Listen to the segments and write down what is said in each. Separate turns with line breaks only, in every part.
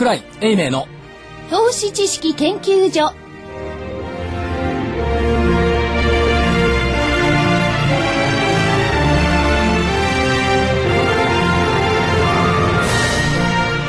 桜井英明の
投資知識研究所。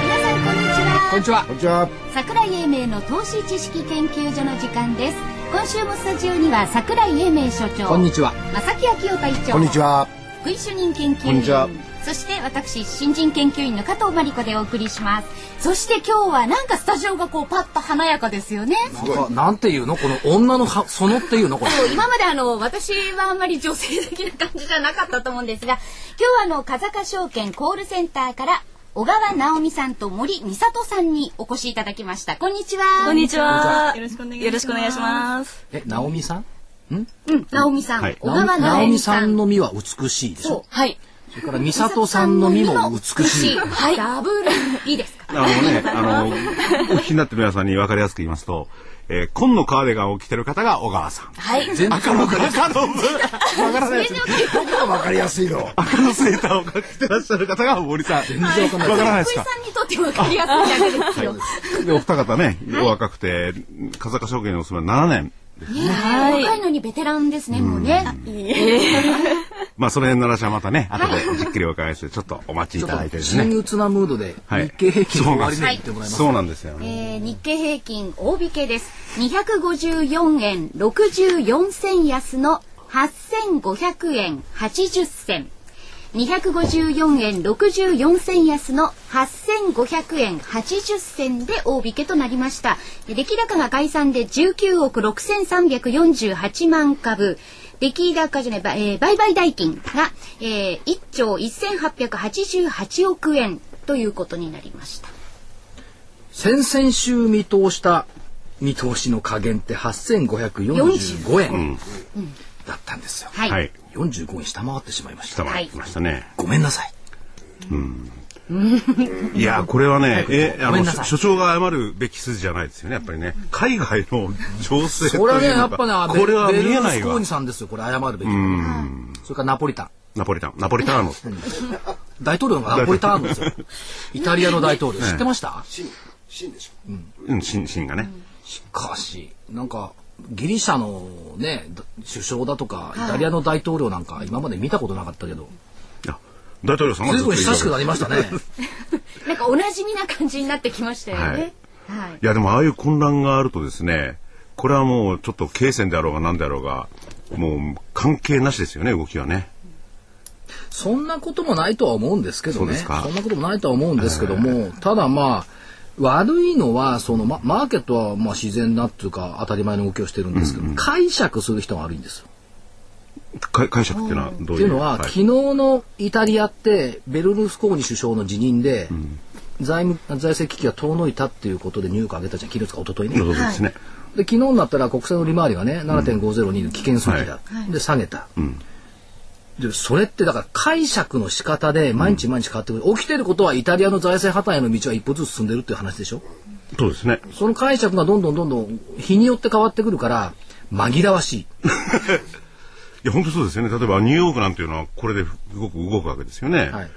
皆さんこんにちは。
こんにちは。
こんにちは。
桜井英明の投資知識研究所の時間です。今週もスタジオには桜井英明所長。
こんにちは。
正木昭夫隊長。
こんにちは。
福井主任研究員。
こんにちは
そして私新人研究員の加藤真理子でお送りします。そして今日はなんかスタジオがこうパッと華やかですよね。
なんかなんていうの？この女のはそのっていうの？これ。
今まであの私はあんまり女性的な感じじゃなかったと思うんですが今日はあの風賀証券コールセンターから小川直美さんと森美里さんにお越しいただきました。こんにちは。
こんにちは。
よろしくお願いします。
え直美さん？
うん直美さん、
はい。
小川
直
直美さん。
美さんの実は美しいでし
そう。
ょ
はい
それから美里さんの実も美しい。
はいダブルいい。ですか
あのね、あの、お聞きになってる皆さんに分かりやすく言いますと、えー、紺のカーディガンを着てる方が小川さん。
はい。
全然
赤の、赤の、わからないです。
どこがわかりやすいの。
赤のセーターを着てらっしゃる方が森さん。全然わからないですか？
福井さんにとってわか？りやすい。だけですよ
で、お二方ね、お若くて、風賀証券にお住まい7年。
はい。若いのにベテランですねもうね
まあ、その辺の話はまたね、後でじっくりお伺いして、ちょっとお待ちいただいてですね。
新鬱なムードで
はい
日経平均の終わり値言ってもらいます
そうなんですよね。
えー日経平均大引けです。254円64銭安の8500円80銭。254円64銭安の8500円80銭で大引けとなりました。で出来高が概算で19億6348万株。出来高じゃない、ばえー売買代金が、えー1兆1888億円ということになりました。
先々週見通した見通しの加減って8545円だったんですよ
はい。
はい。
45円下回ってしまいました
下回ってきましたね。
ごめんなさい
いや、これはね、え、あの、
ごめんなさい。
所長が謝るべき筋じゃないですよね、やっぱりね。海外の情勢という
これはね
のが
やっぱね
これは見えないわ。
ルスコーニ。さんですよこれ謝るべき。それからナポリタン。
ナポリタン、ナポリターノ。
大統領がナポリターノですよ。イタリアの大統領。知ってました？
うん、シン、シンがね。
しかしなんかギリシャのねだ首相だとかイタリアの大統領なんか今まで見たことなかったけど。
あ大統領さんずっと
分親しくなりましたね
なんかおなじみな感じになってきましたよね。はい。
いや、でもああいう混乱があるとですね、これはもうちょっと経線であろうが何であろうが、もう関係なしですよね、動きはね。
そんなこともないとは思うんですけどね。
そ
んなこともないとは思うんですけども、ただまあ、悪いのは、その、ま、マーケットはまあ自然なっていうか当たり前の動きをしてるんですけど、解釈する人が悪いんですよ。
か解釈っていうのはどういう？
っていうのは、
はい。
昨日のイタリアってベルルスコーニ首相の辞任で、財務財政危機が遠のいたっていうことでニューヨーク上げたじゃん昨日か一昨日ね。
そうですね。
で昨日になったら国債の利回りがね7.502の危険水準だ、で下げた、でそれってだから解釈の仕方で毎日毎日変わってくる、起きてることはイタリアの財政破綻への道は一歩ずつ進んでるっていう話でしょ？
そうですね。
その解釈がどんどんどんどん日によって変わってくるから紛らわしい
いや、本当そうですよね。例えばニューヨークなんていうのはこれで動く、動くわけですよね。
はい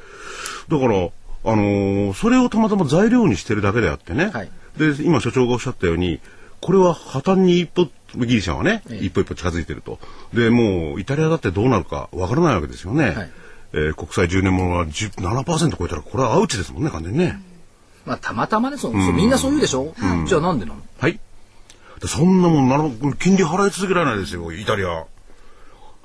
だから、あのーそれをたまたま材料にしてるだけであってね。
はい
で、今所長がおっしゃったように、これは破綻に一歩、ギリシャはね、
ええ
一歩一歩近づいてると。で、もうイタリアだってどうなるかわからないわけですよね。
はい
えー国債10年ものは10 7%超えたらこれはアウチですもんね、完全にね。
まあたまたまねそそうみんなそう言うでしょ、じゃあなんでなの？
はい。でそんなもんなら金利払い続けられないですよ、イタリア。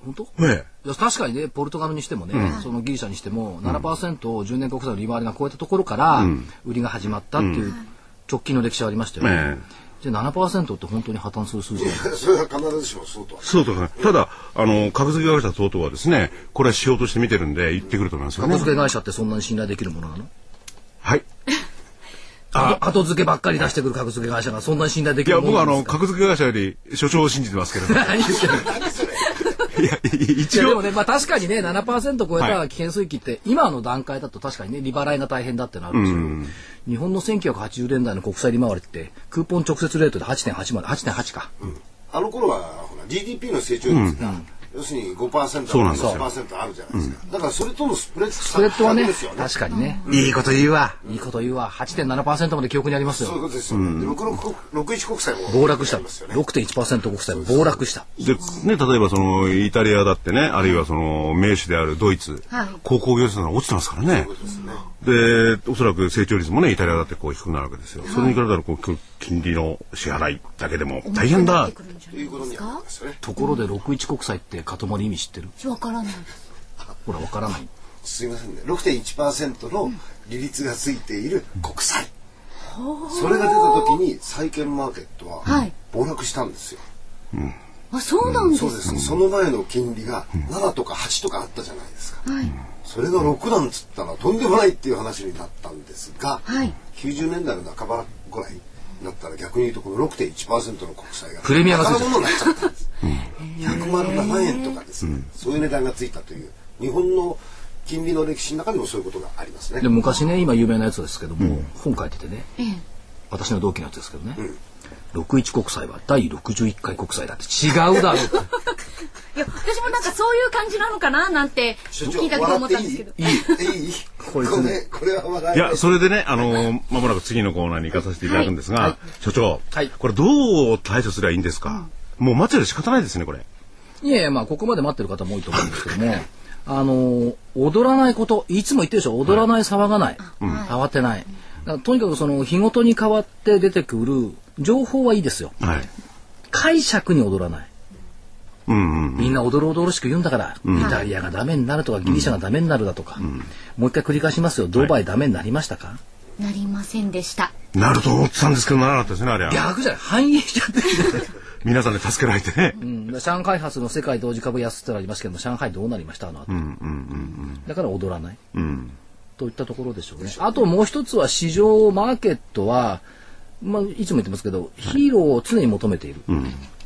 本当？
ね
いや確かにねポルトガルにしてもね、そのギリシャにしても7%を10年国債の利回りが超えたところから、売りが始まったっていう直近の歴史はありましたよね。
ええ
じゃあ7%って本当に破綻する数字なんですか
それは必ずしもそうとは。
そうとかね。ただ、あの、格付け会社等々はですね、これはしようとして見てるんで、言ってくると思いますよね
後。付け会社ってそんなに信頼できるものなの？
はい。
あ後付けばっかり出してくる格付け会社がそんなに信頼で
いや、
きるも
僕はあの、
のなんですか？
格付け会社より所長を信じてますけれども。
何言ってる
いや、一応、
でもね、まあ確かにね、7%超えた危険水域って、今の段階だと確かにね、利払いが大変だってなるんですよ。日本の1980年代の国債利回りって、クーポン直接レートで8.8まで、8.8か。
あの頃はほら GDP の成長率が要するに5%
そうなんですよ。
10%あるじゃないですか、だからそれとのスプレッド
スプレッドはね
ですよね。
確かにね、
いいこと言うわ。
いいこと言うわ。8.7%まで記憶にありますよ。
そういうことですよ、で66 61国債も
暴落した。
ありますよね
6.1%国債暴落した。
で、ね、例えばその、イタリアだってね、あるいはその、名手であるドイツ、
はい。
鉱工業生産が落ちてますからね。で、おそらく成長率もね、イタリアだってこう低くなるわけですよ。それに比べたら、こう、金利の支払いだけでも大変だ。
ということになりますよね
ところで61国債って塊意味知ってる？
わからない。
ほらわからない。
すいませんね6.1%の利率がついている国債、それが出た時に債券マーケットは
はい。
暴落したんですよ、
あそうなんです
そうです、その前の金利が7とか8とかあったじゃないですか、
はい
それが6なんつったらとんでもないっていう話になったんですが、
はい。
90年代の半ばぐらいになったら逆に言うとこの6.1%の国債が
プレミアがつい
になっちゃったんです、107円とかですね、そういう値段がついたという日本の金利の歴史の中でもそういうことがありますね。
で昔ね今有名なやつですけども、本書いててね
ええ。
私の同期のやつですけどね、61国債は第61回国債だって。違うだろう
いや私もなんかそういう感じなのかななんて聞いたと思ったんですけど。
いい？いい？
こいつ
これこれは笑
い。や、それでね、あの、まもなく次のコーナーに行かさせていただくんですが、所長、
はい。
これどう対処すればいいんですか、もう待ってる仕方ないですね、これ。
いやいやまあここまで待ってる方も多いと思うんですけども あの踊らないこといつも言ってるでしょ？踊らない騒がない、慌てない。とにかくその日ごとに変わって出てくる情報はいいですよ。
はい。
解釈に踊らない
うんうん。
みんな踊る踊るしく言うんだから、イタリアがダメになるとかギリシャがダメになるだとか、もう一回繰り返しますよ。ドバイダメになりましたか、
なりませんでした。
なると思ってたんですけど、ならなかったですね、あれは。
逆じゃない反映しちゃって。
皆さんで助けられてね。
うん、上海発の世界同時株安ってのありますけども上海どうなりましたあの後、だから踊らない、といったところでしょうね。あともう一つは市場マーケットは、まあ、いつも言ってますけどヒーローを常に求めている、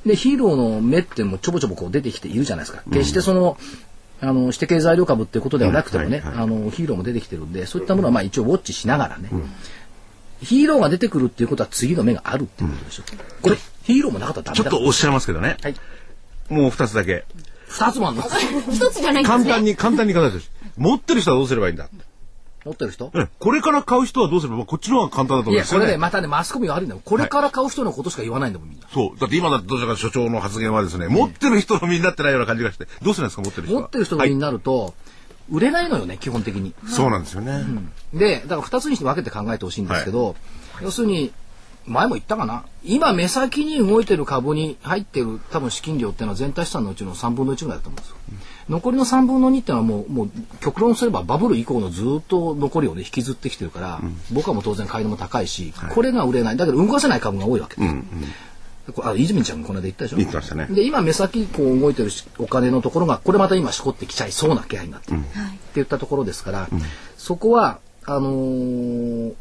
でヒーローの目ってもちょぼちょぼこう出てきているじゃないですか。決してその、あの指定経材料株っていうことではなくてもね、
うんはいはい。
あのヒーローも出てきてるんでそういったものはまあ一応ウォッチしながらね、ヒーローが出てくるっていうことは次の目があるっていうことでしょ、これヒーローもなかったらダメだ。
ちょっとおっしゃいますけどね。
はい。
もう二つだけ。
二つもあるの？
一つじゃないんですね。
簡単に、簡単に考えてほしい。持ってる人はどうすればいいんだ
持ってる人？
えこれから買う人はどうすれば、まあこっちの方が簡単だと思うん
いや、これね、
ですよね。
またね、マスコミが悪いんだよ。これから買う人のことしか言わないんだもん、みんな。
そう。だって今だってどちらか所長の発言はですね、持ってる人の身になってないような感じがして、どうするんですか、持ってる人は。
持ってる人の身になると、売れないのよね、基本的に。
そうなんですよね。
で、だから二つにして分けて考えてほしいんですけど、要するに、前も言ったかな。今目先に動いてる株に入ってる多分資金量っていうのは全体資産のうちの3分の1ぐらいだと思うんですよ。残りの3分の2っていうのはもう、もう極論すればバブル以降のずっと残りをね、引きずってきてるから、僕はもう当然買いのも高いし、これが売れない。だけど動かせない株が多いわけです。これあ泉ちゃんがこの間言ったでしょ？
言ってましたね。
で今目先こう動いてるしお金のところがこれまた今しこってきちゃいそうな気配になってる、って言ったところですから、そこはあのー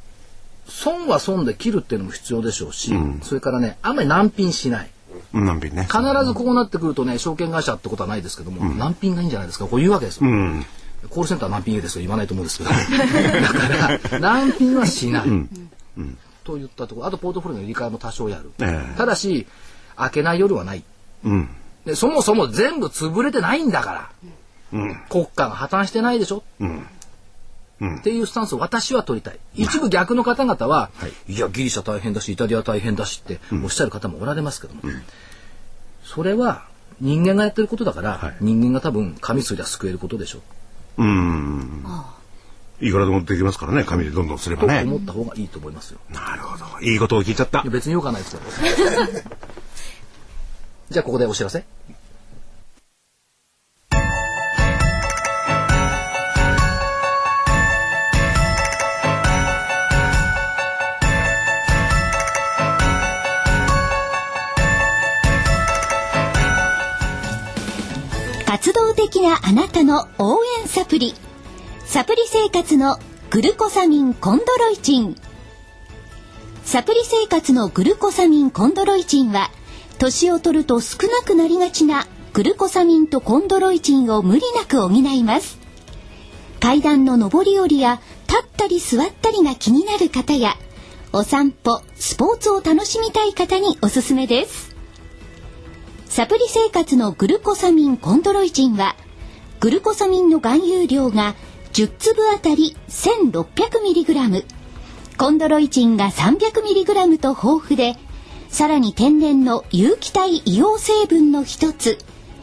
損は損で切るっていうのも必要でしょうし、それからねあんまり難品しない。
うん難品ね。
必ずこうなってくるとね証券会社ってことはないですけども、難品がいいんじゃないですか。こう言うわけですよ、
うん。
コールセンター難品いいですと言わないと思うんですけど。だから難品はしない、といったところあとポートフォリオの入れ替えも多少やる、
ええ。
ただし開けない夜はない。
うん。
でそもそも全部潰れてないんだから、国家が破綻してないでしょ、っていうスタンスを私は取りたい一部逆の方々は、い、やギリシャ大変だしイタリア大変だしっておっしゃる方もおられますけども、それは人間がやってることだから、人間が多分紙すりゃ救えることでしょ
うん。いくらでもできますからね、紙でどんどんすれば
と
ね。
思った方がいいと思いますよ。
なるほど。いいことを聞いちゃった。
別によくはないですけど。じゃあここでお知らせ。
の応援サプリ。サプリ生活のグルコサミンコンドロイチン。サプリ生活のグルコサミンコンドロイチンは年を取ると少なくなりがちなグルコサミンとコンドロイチンを無理なく補います。階段の上り下りや立ったり座ったりが気になる方やお散歩スポーツを楽しみたい方におすすめです。
サプリ生活のグルコサミンコンドロイチンはグルコサミンの含有量が10粒あたり 1600mg コンドロイチンが 300mg と豊富でさらに天然の有機体硫黄成分の一つ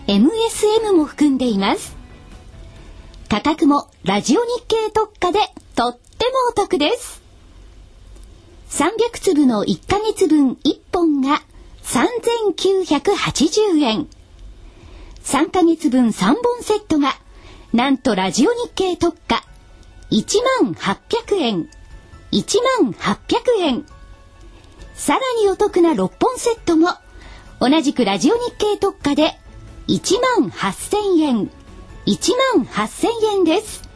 MSM も含んでいます。価格もラジオ日経特価でとってもお得です。300粒の1ヶ月分1本が3980円。3ヶ月分3本セットがなんとラジオ日経特価1万800円1万800円。さらにお得な6本セットも同じくラジオ日経特価で1万8000円1万8000円です。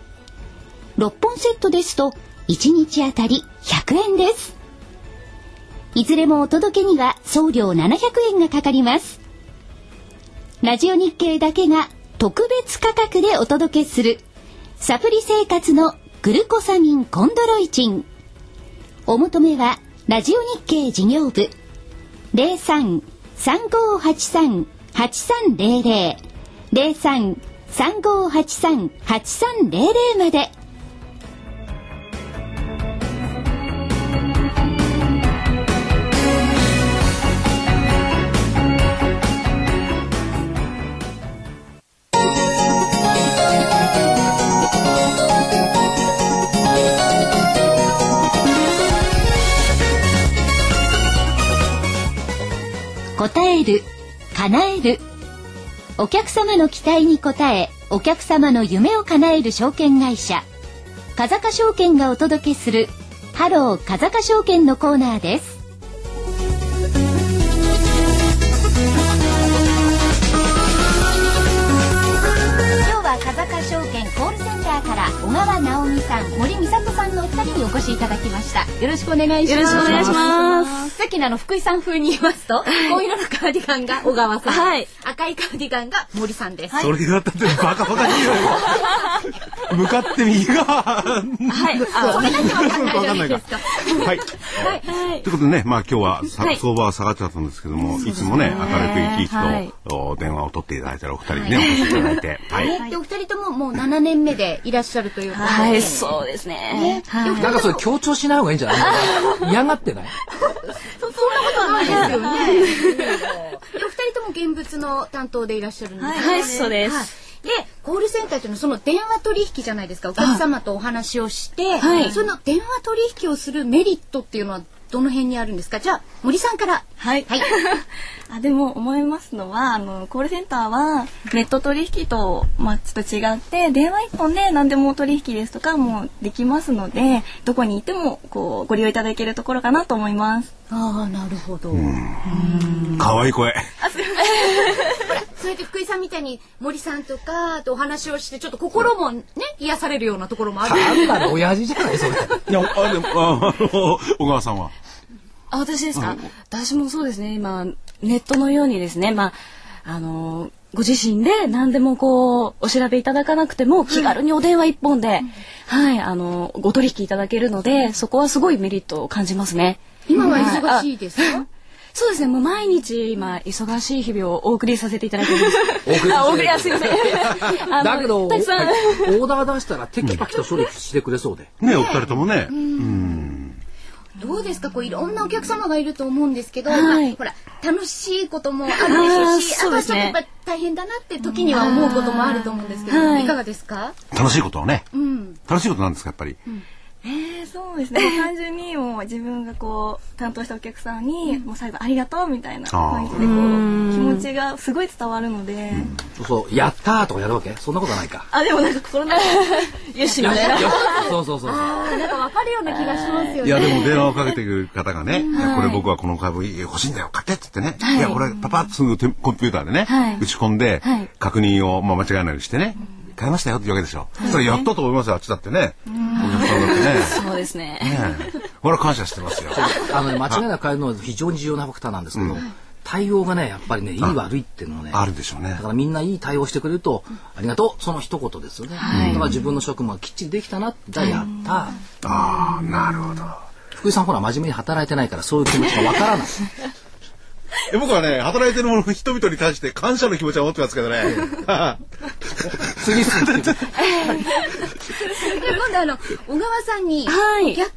6本セットですと1日あたり100円です。いずれもお届けには送料700円がかかります。ラジオ日経だけが特別価格でお届けするサプリ生活のグルコサミンコンドロイチン。お求めはラジオ日経事業部。03-3583-8300 03-3583-8300まで。答える叶えるお客様の期待に応えお客様の夢を叶える証券会社風賀証券がお届けするハロー風賀証券のコーナーです。今日は風賀証券コールセンターから小川直美さん森美佐子さん二人にお越しいただきましたよろしくお願いします
よろしくお願いします
さっきのあの福井さん風に言いますと、紺色のカーディガンが小川さん、
はい
赤いカーディガンが森さんです。
それだったってバカバカに言うよ。向かって右が。
はい。あ、
それだけわかんないじゃないですか。
はい。
はい
ということでね、まあ今日はさ
はい
相場は下がっちゃったんですけども、いつもね、明るく生き生きとお電話を取っていただいたらお二人にね、お越しいただいて。はい。
えでお二人とももう7年目でいらっしゃるということで、
はい、そうですね。はい。
なんかそれ強調しない方がいいんじゃない？嫌がってない？
そんなことはないですよね。でお二人とも現物の担当でいらっしゃるんですね。
はい。そうです。
はい。で、コールセンターというのはその電話取引じゃないですか。お客様とお話をして、
はい。
その電話取引をするメリットっていうのはどの辺にあるんですか？じゃあ森さんから。
はい。
はい。
あでも思いますのはあのコールセンターはネット取引と、まあ、ちょっと違って電話一本で何でも取引ですとかもできますのでどこにいてもこうご利用いただけるところかなと思います。
ああ、なるほど。
可愛い声。
そうやって福井さんみたいに森さんとかとお話をしてちょっと心もね癒されるようなところもある。
単なる親父じゃないそれ。
いや、あ、でも、ああの、小川さんは？
あ、私ですか、私もそうですね、今、ネットのようにですね、まあ、あの、ご自身で何でもこう、お調べいただかなくても、気軽にお電話一本で、はい、あの、ご取引いただけるので、そこはすごいメリットを感じますね。
今は忙しいですか？
そうですね、もう毎日今、忙しい日々をお送りさせていただいております。あ、お送りはすいません。あの
だけど、オ
たくさん、
ーダー出したらテキパキと処理してくれそうで。
ね、お二人ともね。
どうですか？こういろんなお客様がいると思うんですけど、
はい。
まあほら楽しいこともあるでしょうし
あー
あとはちょっとやっぱり大変だなって時には思うこともあると思うんですけど、
はい。
い、かがですか？
楽しいことはね。
うん。
楽しいことなんですか、やっぱり。
えー、そうですね。単純にもう自分がこう担当したお客さんにもう最後ありがとうみたいな感じでこう気持ちがすごい伝わるので、
そうそう、やったーとかやるわけ？そんなことないか。
あでもなんかそんな
よし、みたいな。
そうそうそうそう。
なんかわかるような気がしますよね。
いや、でも電話をかけてくる方がね、いやこれ僕はこの株欲しいんだよ、買ってって言ってね。い。や、これパパッとすぐ手コンピューターでね
はい、
打ち込んで
はい、
確認をまあ間違えないようにしてね、買いましたよっていうわけでしょ。それやったと思いますよ、あっちだってね。お客さんだってね。
そうですね。
ねえこれは感謝してますよ。
あのね、間違いなく変えるのは非常に重要なファクターなんですけど、対応がね、やっぱりね、いい悪いっていうのはね、
あるでしょうね
だ。からみんないい対応してくれると、ありがとう、その一言ですよね。だから自分の職務はきっちりできたな、じゃあやった。
ああ、なるほど。
福井さんほら真面目に働いてないからそういう気持ちがわからない。
僕はね、働いてる人々に対して感謝の気持ちは持ってますけどね。
次すぎて。
今度あの小川さんに、
はい
逆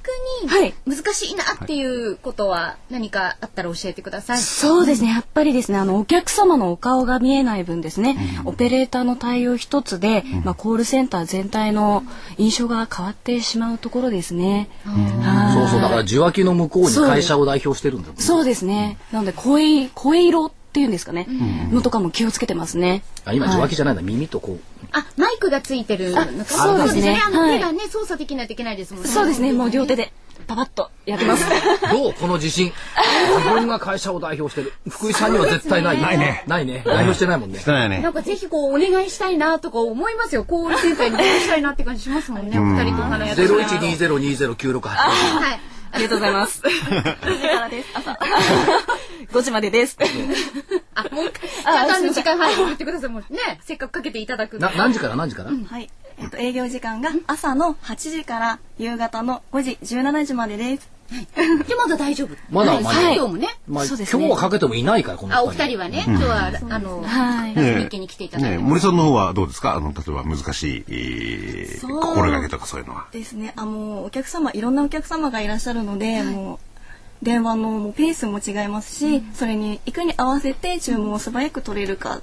はい
に難しいなっていうことは何かあったら教えてください。
そうですね。やっぱりですね、あの、お客様のお顔が見えない分ですね、オペレーターの対応一つで、まあ、コールセンター全体の印象が変わってしまうところですね。はい
そうそう、だから受話器の向こうに会社を代表してるんだもんね。
そうですね。なので、声、声色っていうんですかね、のとかも気をつけてますね。
あ今受話器じゃないんだ、耳とこう。
あマイクがついてるのか
そうですね。
あの
はい。
手がね操作できないといけないですもんね。
そうですね。もう両手で、パパッとやってます。
どうこの自信？自分が会社を代表してる。福井さんには絶対ない。ないね。ないね。代表してないもんね。
してないね
な。んかぜひこうお願いしたいなとか思いますよ。コールセンターにお願いしたいなって感じしますもんね。お二人と花屋
ゼロ一二ゼロ二ゼロ九六八。
はい。
ありがとうございます。5時からです。朝。5時までです。
あもう一回時間の時間はい言ってくださいもうねせっかくかけていただく。
な何時から？何時から？
はい。えっと、営業時間が朝の8時から夕方の5時、17時までです。
でまだ大丈夫。
まだ間に合う
もね。
まあ
そうですね。
今日はかけてもいないからこの
あお二人はね。今日はあの
はい。
日記に来ていただいて。
ね森さんの方はどうですか？あの、例えば難しい、心がけとかそういうのは。
ですね。あ、もうお客様、いろんなお客様がいらっしゃるので、もう、電話のもうペースも違いますし、それにいかに合わせて注文を素早く取れるか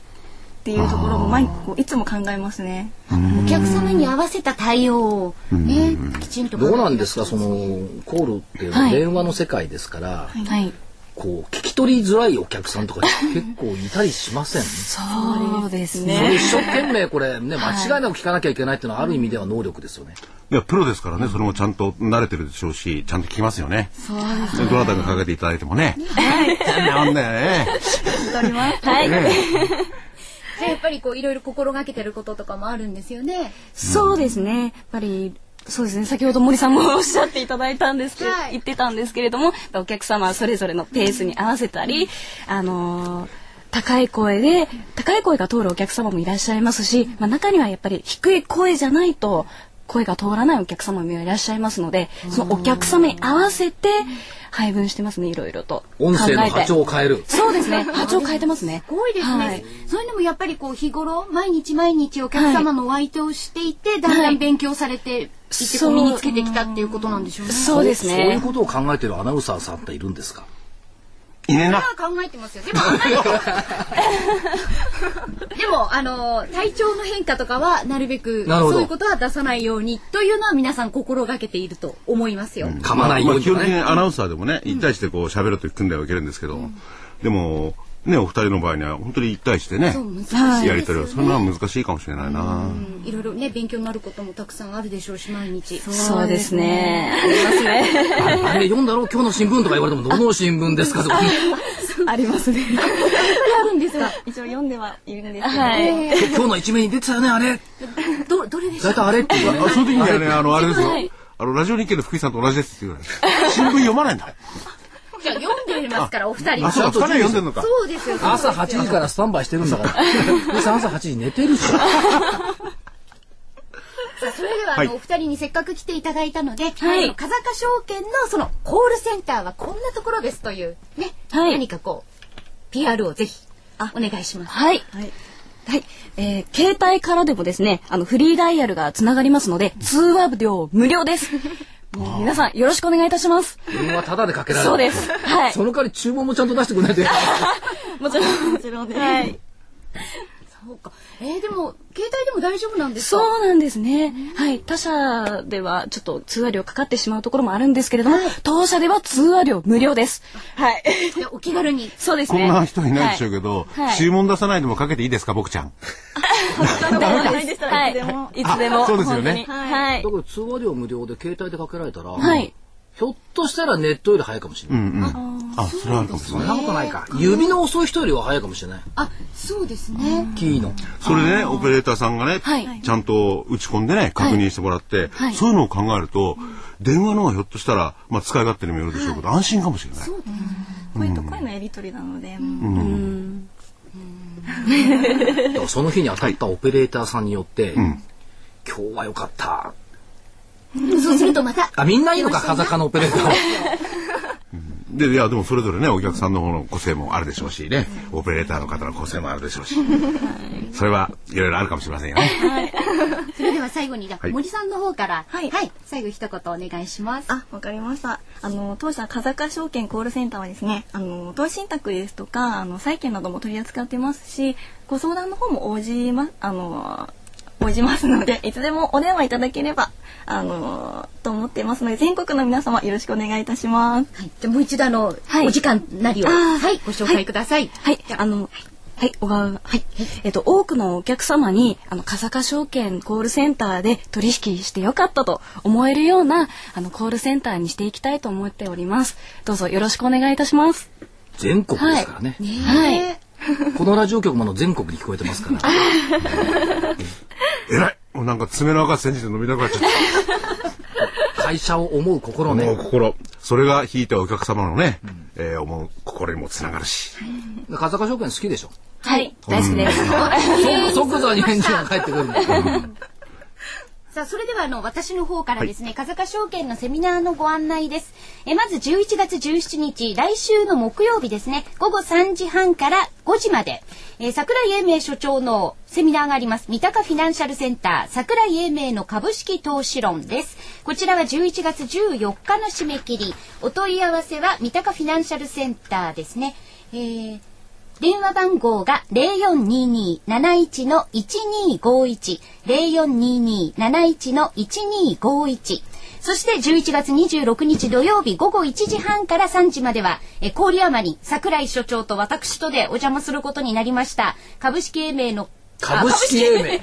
っていうところも毎日こういつも考えますね。
お客様に合わせた対応をねきちんと
どうなんですかそのコールっていうのは
はい
電話の世界ですから、
はい。
こう聞き取りづらいお客さんとか結構いたりしません？
そうです
それ
ね。
一生懸命これね間違いなく聞かなきゃいけないっていうのはある意味では能力ですよね。
いや、プロですからね、それもちゃんと慣れてるでしょうし、ちゃんと聞きますよね。そうですね。どなたがかけていただいてもね。はい。なもんだよね。
はい。
じゃあやっぱりこういろいろ心がけてることとかもあるんですよね。
そうですね。やっぱり、そうですね。先ほど森さんもおっしゃっていただいたんですけど、
はい
言ってたんですけれども、お客様それぞれのペースに合わせたり、あのー高い声で、高い声が通るお客様もいらっしゃいますし、まあ、中にはやっぱり低い声じゃないと、声が通らないお客様もいらっしゃいますので、そのお客様に合わせて配分してますね、いろいろと。
音声の波長を変える。
そうですね。波長変えてますね。
すごいですね。
はい
そういうのもやっぱりこう日頃毎日毎日お客様のお相手をしていて、だんだん勉強されて身につけてきたっていうことなんでしょうね。
そうです
そういう
ね。
ことを考えてるアナウンサーさんっているんですか？
いねえな。
考えてますよ。でも、でも、あの、体調の変化とかは、なるべく、そういうことは出さないように、というのは皆さん心がけていると思いますよ。
噛まないように
まあ基本的に
ね。
アナウンサーでもね、一対一でこう喋ると組んではいけるんですけど、でも、ね、お二人の場合には本当に一対一でね、やり取りをするのは難しいかもしれないな。
いろいろね、勉強になることもたくさんあるでしょうし、毎日。
そうですね。ありますね。
ああれ読んだろう？今日の新聞とか言われてもどの新聞ですか？とか。
ありますね。
あるんですか
一応読んではいるんですけど、
はい。
今日の一面に出てたよねあれ。
ど、どれでしょう
大体あれっていうね
あそういう時にはね、あの、あれですよ
はい。
あの、ラジオ日経の福井さんと同じですって言うから新聞読まないんだ。
じゃあ読んでますから、お二人
読んでんのか。
そうですよ。
朝8時からスタンバイしてるんだから。福井さん朝8時寝てるし。
さあそれでは、お二人にせっかく来ていただいたので、
はい
風賀証券のそのコールセンターはこんなところですというね、
はい
何かこう PR をぜひお願いします。
はい。はい。えー携帯からでもですね、あの、フリーダイヤルがつながりますので、通話料無料です。皆さん、よろしくお願いいたします。
電話タダでかけられる。
そうです。はい。
その代わり注文もちゃんと出してくれないと。
もちろん。もちろんはい。
そうか。えー、でも携帯でも大丈夫なんですか？
そうなんですね。はい。他社ではちょっと通話料かかってしまうところもあるんですけれども、当社では通話料無料です。はい。
でお気軽に。
そうですね。
こんな人いないでしょうけど、
はい
注文出さないでもかけていいですか、僕ちゃん？
はい。いつ でも。はい。いつでも。
そうですよね
はい
だ。から通話料無料で携帯でかけられたら、
はい。
ひょっとしたらネットより早いかもしれない。
うんうん。あ、それはあるかもしれない。
そんなことないか。指の遅い人よりは早いかもしれない。
あ、そうですね。
キーの。
それでね、オペレーターさんがね、
はい
ちゃんと打ち込んでね、確認してもらって、
はい
そういうのを考えると、電話の方がひょっとしたら、まあ、使い勝手にもよるでしょうけど、安心かもしれない。
声と声のやり取りなので、
だからその日に当たったオペレーターさんによって、今日は良かった。
そうするとまた。
あ、みんないいのか、風かのオペレーターは。
でいやでもそれぞれねお客さんの方の個性もあるでしょうしね、オペレーターの方の個性もあるでしょうし、それはいろいろあるかもしれませんよね。
それでは最後に、
はい
森さんの方から、は、
はいい
最後一言お願いします。
あ、わかりました。あの当社風賀証券コールセンターはですね、あの投資信託ですとか、あの債券なども取り扱ってますし、ご相談の方も応じまあの応じますので、いつでもお電話いただければあのと思っていますので、全国の皆様よろしくお願いいたします。
はい、じゃあもう一度あの、
はい
お時間なりを、はい、ご紹介ください。
はい、あの、はい、小川、はい、えっと、多くのお客様に、あの、風賀証券コールセンターで取引してよかったと思えるような、あの、コールセンターにしていきたいと思っております。どうぞよろしくお願いいたします。
全国ですからね。
はい。
このラジオ局もあの全国に聞こえてますから。
えらいもうなんか爪の赤煎じて飲みたくなっちゃった。
会社を思う心ね。
もう心。それが引いたお客様のね、えー思う心にもつながるし。
風賀証券好きでしょ？
はい、大好きです。
即 即座に返事が返ってくるんだ。
さあ、それではあの、私の方からですね、風賀証券のセミナーのご案内です。え、まず11月17日、来週の木曜日ですね、午後3時半から5時まで、えー桜井英明所長のセミナーがあります。三鷹フィナンシャルセンター、桜井英明の株式投資論です。こちらは11月14日の締め切り。お問い合わせは三鷹フィナンシャルセンターですね。えー電話番号が0422-71の1251、0422-71の1251。そして11月26日土曜日午後1時半から3時までは、え郡山に桜井所長と私とでお邪魔することになりました。株式英明の
株式英明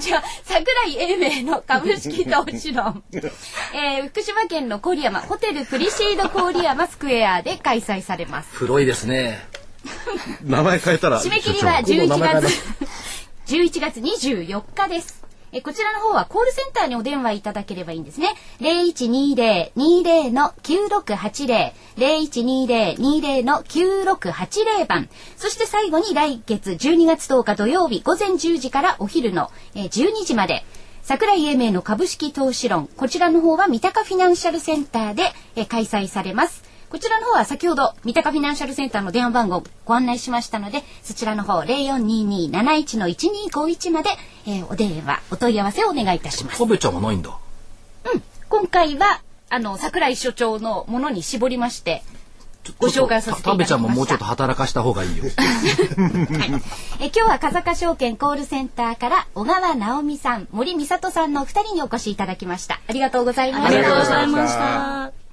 じゃあ 桜井英明の株式投資論、えー福島県の郡山ホテルプリシード郡山スクエアで開催されます。
黒いですね。
名前変えたら。
締め切りは
所長
11
今度名前
月11月24日です。えこちらの方はコールセンターにお電話いただければいいんですね。0120-20の9680、0120-20の9680番。そして最後に来月12月10日土曜日午前10時からお昼のえー12時まで。桜井英明の株式投資論。こちらの方は三鷹フィナンシャルセンターでえー開催されます。こちらの方は先ほど三鷹フィナンシャルセンターの電話番号ご案内しましたので、そちらの方0422-71の1251まで、えーお電話、お問い合わせをお願いいたします。
食べちゃわないんだ。
今回は、あの、桜井所長のものに絞りまして、ご紹介させていただきまし
ちゃんももうちょっと働かした方がいいよ。
え今日は風賀証券コールセンターから小川直美さん、森美里さんのお二人にお越しいただきました。ありがとうございました。
ありがとうございました。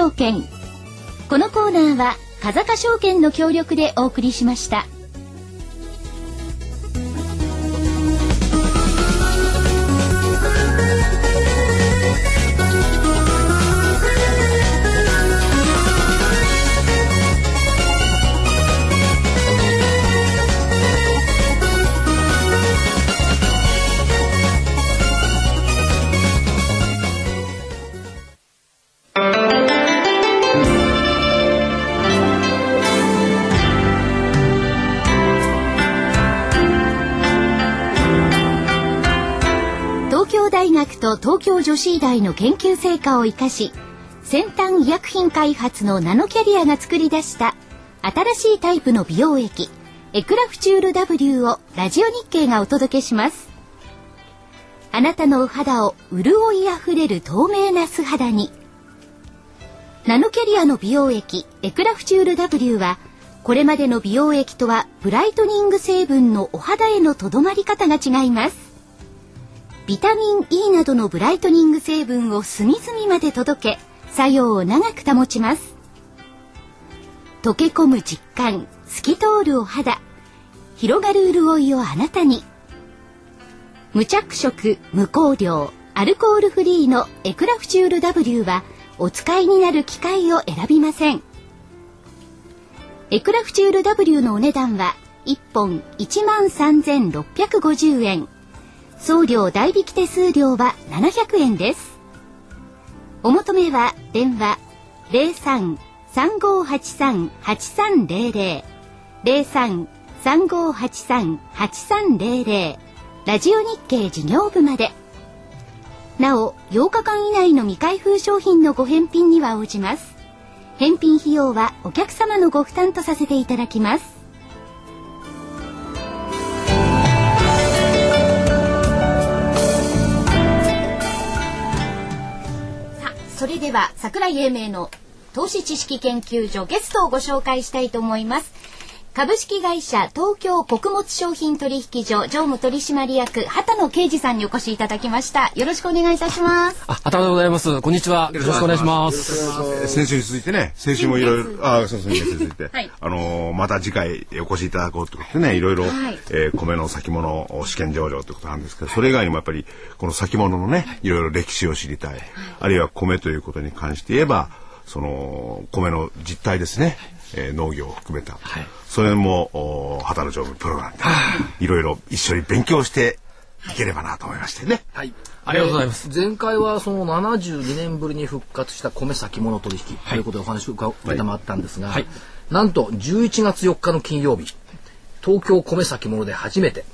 証券。このコーナーは風賀証券の協力でお送りしました。女子医大の研究成果を生かし先端医薬品開発のナノキャリアが作り出した新しいタイプの美容液エクラフチュール W をラジオ日経がお届けします。あなたのお肌を潤いあふれる透明な素肌に。ナノキャリアの美容液エクラフチュール W はこれまでの美容液とはブライトニング成分のお肌へのとどまり方が違います。ビタミン E などのブライトニング成分を隅々まで届け作用を長く保ちます。溶け込む実感透き通るお肌広がる潤いをあなたに。無着色無香料アルコールフリーのエクラフチュール W はお使いになる機械を選びません。エクラフチュール W のお値段は1本1万3650円。送料代引き手数料は700円ですお求めは電話03-3583-8300 03-3583-8300ラジオ日経事業部まで。なお、8日間以内の未開封商品のご返品には応じます。返品費用はお客様のご負担とさせていただきます。
それでは桜井英明の投資知識研究所ゲストをご紹介したいと思います。株式会社東京穀物商品取引所常務取締役畑野啓二さんにお越しいただきました。よろしくお願いいたします。
あ畑野でございます。こんにちは。よろしくお願いします。
先週に続いてね先週もいろいろあそうそう続いて、はい、あのー、また次回お越しいただこうということでねいろいろ、はい、えー、米の先物試験上場ということなんですけどそれ以外にもやっぱりこの先物のねいろいろ歴史を知りたい、はい、あるいは米ということに関して言えばその米の実態ですね、えー、農業を含めた、はい、それも畑野常務プロなんでいろいろ一緒に勉強していければなと思いましてね。
はい。ありがとうございます。
前回はその72年ぶりに復活した米先物取引ということでお話を伺ったんですが、はい、なんと11月4日の金曜日、東京米先物で初めて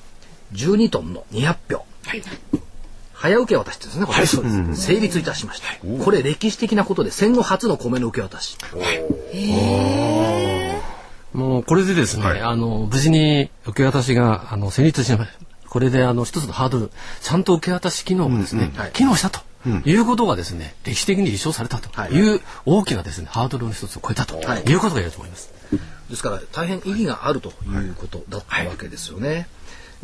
12トンの200票。はい早受け渡しですね、これ、はい、成立いたしました。これ歴史的なことで戦後初の米の受け渡し。
もうこれでですね、はい、あの無事に受け渡しがあの成立しました。これであの一つのハードル、ちゃんと受け渡し機能がですね、うん。うん、機能したと。いうことがですね歴史的に立証されたと。い。う大きなですねハードルの一つを超えたとい。うことが言えると思います。
ですから大変意義があるということだったわけですよね。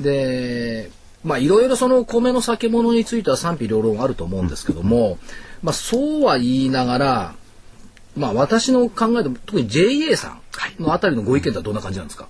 でまあいろいろその米の酒物については賛否両論あると思うんですけども、まあそうは言いながら、まあ私の考えでも特に JA さんのあたりのご意見はどんな感じなんですか、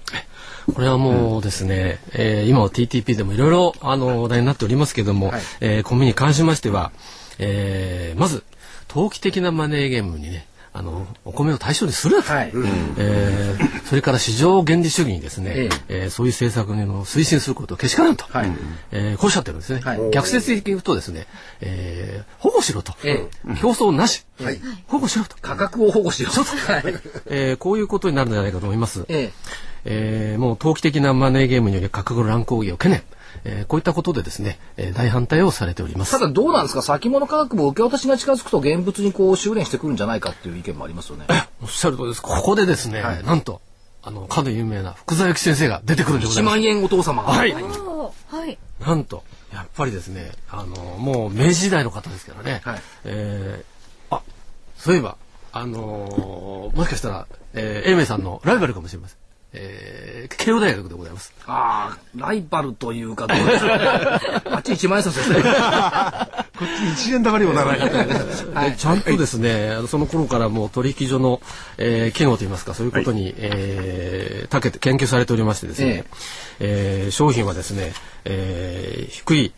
これはもうですね、うん、えー、今は TTP でもいろいろあの話題になっておりますけれども、はい、えー、米に関しましては、えー、まず投機的なマネーゲームにねあのお米を対象にする、はい。えー、それから市場原理主義にですね、ええ。ー、そういう政策の推進することをけしからんと、はい。えー、こうおっしゃってるんですね、はい、逆説的に言うとですね、えー、保護しろと、えー、競争なし、はい、保護しろと。
価格を保護しろ。と、はい。
えー、こういうことになるんじゃないかと思います、えーえー、もう投機的なマネーゲームにより価格の乱高下を懸念えー、こういったことでですね、えー、大反対をされております。
ただどうなんですか？先物価格も受け渡しが近づくと現物にこう修練してくるんじゃないかっていう意見もありますよね。
おっしゃるとです。ここでですね、はい、なんとあのかの有名な福沢諭吉先生が出てくるんでございます。
1万円お父様
はい、はい、なんとやっぱりですねあのもう明治時代の方ですからね、はい、えー、あそういえばあのー、もしかしたら、えー、英明さんのライバルかもしれませんえー、慶応大学でございます。
ああ、ライバルというかどうでしょう。あっち一万円札ですね。こ
っち一円玉にもならない。
はい、ちゃんとですね、その頃からもう取引所の、えー、機能といいますか、そういうことに、はい、えー、たけて研究されておりましてですね、えー、えー、商品はですね、えー、低い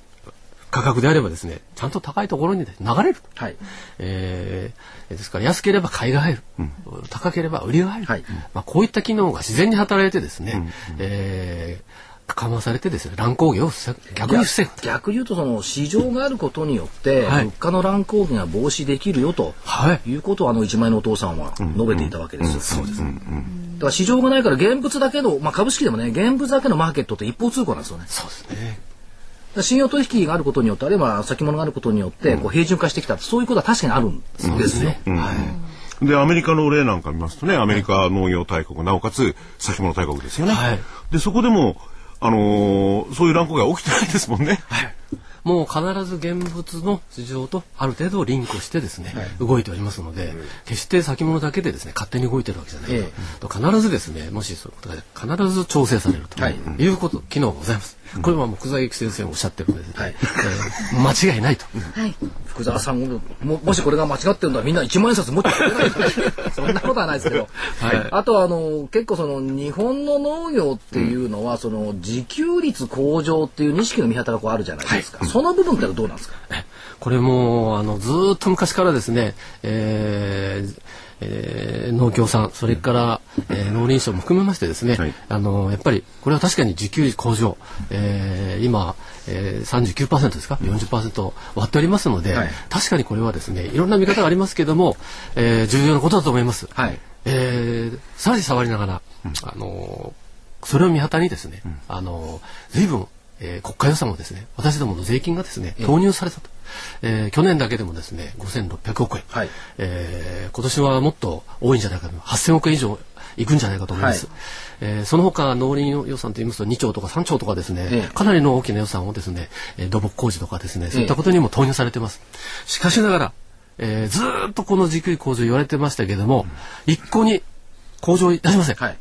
価格であればですねちゃんと高いところに流れる、はいえー、ですから安ければ買いが入る、うん、高ければ売りが入る、はい。まあ、こういった機能が自然に働いてですね、うん。うん、えー緩和されてですね乱高下を逆に防ぐ。
逆に言うとその市場があることによって、物価の乱高下が防止できるよと、はい、いうことをあの一枚のお父さんは述べていたわけですよ、そうです、だから市場がないから現物だけの、まあ、株式でもね現物だけのマーケットって一方通行なんですよね。
そうですね
信用取引があることによってあるいは先物があることによってこう平準化してきた、そういうことは確かにあるんですね。
でアメリカの例なんか見ますとねアメリカ農業大国なおかつ先物大国ですよね。はい、でそこでもあのー、そういう乱高が起きてないですもんね。はい。
もう必ず現物の市場とある程度リンクしてですね、はい、動いておりますので、うん、決して先物だけでですね勝手に動いてるわけじゃない、ええ、必ずですねもしそういうことが必ず調整されると、はい、いうこと機能がございます。これはもう福沢先生もおっしゃってるので、ね、はい、えー、間違いないと。はい、
福沢さんももしこれが間違ってるのはみんな一万円札持ってくれないそんなことはないですけど、はい、あとはあの結構その日本の農業っていうのは、うん、その自給率向上っていう錦の見方がこうあるじゃないですか、はい、その部分ってどうなんですか？
これもあのずっと昔からですね、えーえー、農協さんそれから、うんえー、農林省も含めましてですね、はい、あのやっぱりこれは確かに自給率向上、えー、今、えー、39%ですか？40%割っておりますので、はい、確かにこれはですねいろんな見方がありますけども、えー、重要なことだと思います。はい、えー、さらに触りながら、うん、あのそれを見旗にですね、うん、あの随分えー、国家予算をですね私どもの税金がですね投入されたと、えー、去年だけでもですね5600億円、はい、えー、今年はもっと多いんじゃないかと。8000億円以上いくんじゃないかと思います、はい、えー、その他農林予算といいますと2兆とか3兆とかですね、えかなりの大きな予算をですね、えー、土木工事とかですねそういったことにも投入されてます、しかしながら、えー、ずっとこの自給構造言われてましたけれども、うん、一向に向上いたしません、はい、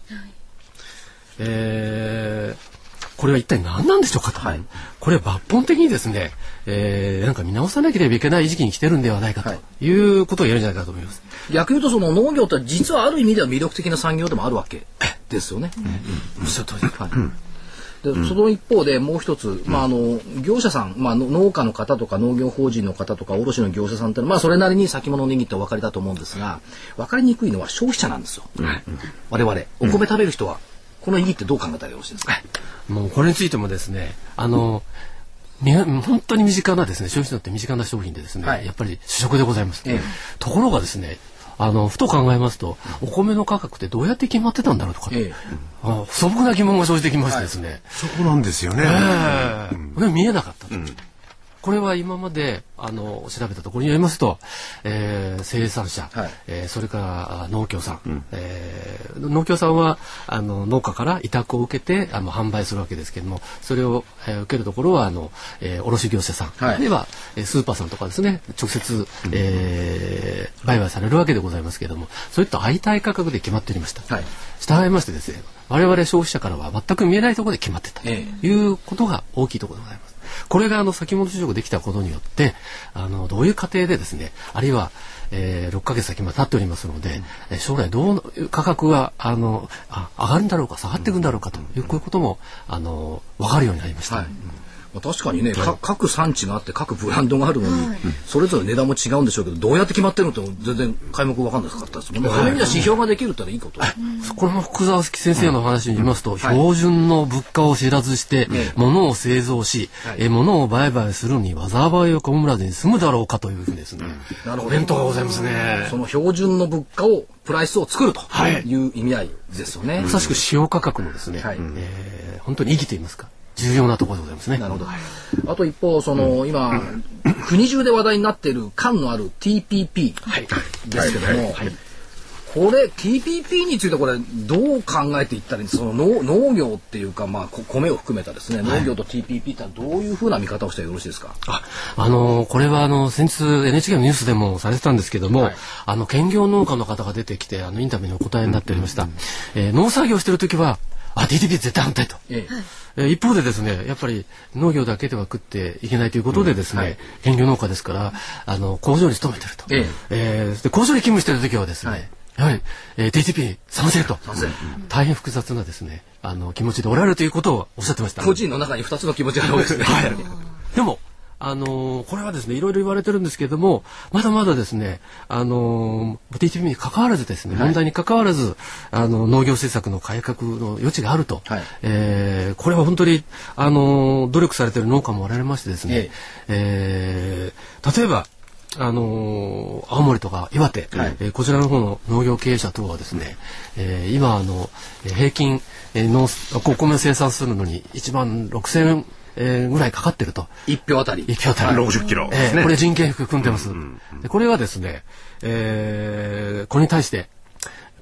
えーこれは一体何なんでしょうかと、はい、これ抜本的にですね、えー、なんか見直さなければいけない時期に来てるんではないかとい。うことを言えるんじゃないかと思います。
逆に言うとその農業って実はある意味では魅力的な産業でもあるわけですよね。おっしゃる通り。はい。でその一方でもう一つ、まあ、あの業者さん、まあ、農家の方とか農業法人の方とか卸の業者さんってまあ、それなりに先物を握ってお分かりだと思うんですが分かりにくいのは消費者なんですよ、我々お米食べる人はこの意義ってどう考えたらよろしいですか？
もうこれについてもですねあの、本当に身近なですね消費者にとって身近な商品でですね、はい、やっぱり主食でございます、ええ、ところがですねあのふと考えますとお米の価格ってどうやって決まってたんだろうとか、ええ、あ素朴な疑問が生じてきましてですね、はい、
そこなんですよね、
えー、うん、見えなかったと、うんこれは今まであの調べたところによりますと、えー、生産者、はい、えー、それから農協さん、うん、えー、農協さんはあの農家から委託を受けてあの販売するわけですけれどもそれを、えー、受けるところはあの、えー、卸業者さん、はい、あるいはスーパーさんとかですね直接、えー、売買されるわけでございますけれどもそういった相対価格で決まっておりました。はい、従いましてですね我々消費者からは全く見えないところで決まってたということが大きいところでございます。これがあの先物市場ができたことによってあのどういう過程でですねあるいはえー、6か月先まで経っておりますので、うん、将来どう価格があのあ上がるんだろうか下がっていくんだろうかという、こういうこともあの分かるようになりました。はい
確かにね、はい、各産地があって各ブランドがあるのに、はい、それぞれ値段も違うんでしょうけどどうやって決まってるのって全然開目分かんなかったですもんね、はい、そういう意味では指標ができるっていいこと、
この福沢月先生の話に言いますと、標準の物価を知らずして、物を製造し、え物を売買するに災いを被らずに済むだろうかというふうにですね、なるほど。弁当がございますね。
その標準の物価をプライスを作ると。い。う意味合いですよね、
まさしく使用価格のですね、はい。えー、本当に生きていますか重要なところでございますね。
なるほど。あと一方、その、うん、今、国中で話題になっている感のある TPP ですけども、これ TPP についてこれどう考えていったらその農業っていうか、まあ、米を含めたですね、農業と TPP ってどういうふうな見方をしたらよろしいですか？
あ、あのー、これはあの先日 NHK のニュースでもされてたんですけども、はい、あの兼業農家の方が出てきてあのインタビューにお答えになっておりました、うん、えー、農作業してる時はあ TPP 絶対反対と。ええ、一方でですねやっぱり農業だけでは食っていけないということでですね、うんはい、兼業農家ですからあの工場に勤めてると、ええ。えー、で工場に勤務してる時はですね、はい。やはり、えー、TTP 賛成と。大変複雑なですねあの気持ちでおられるということをおっしゃってました。
個人の中に2つの気持ちがあるわけですね。はい、
でもあのー、これはですねいろいろ言われてるんですけれどもまだまだですねあのー、TTP に関わらずですね、はい、問題に関わらずあの農業政策の改革の余地があると、はい、えー、これは本当にあの努力されてる農家もおられましてですね、えー、例えばあのー、青森とか岩手、はい、えー、こちらの方の農業経営者等はですね、えー、今あの平均、えー、農お米を生産するのに1万6000えー、ぐらいかかってると。
一票あたり。
一票あたり。
60キロ、
えー、これ人件費含んでます。うんうん、でこれはですね、えー、これに対して、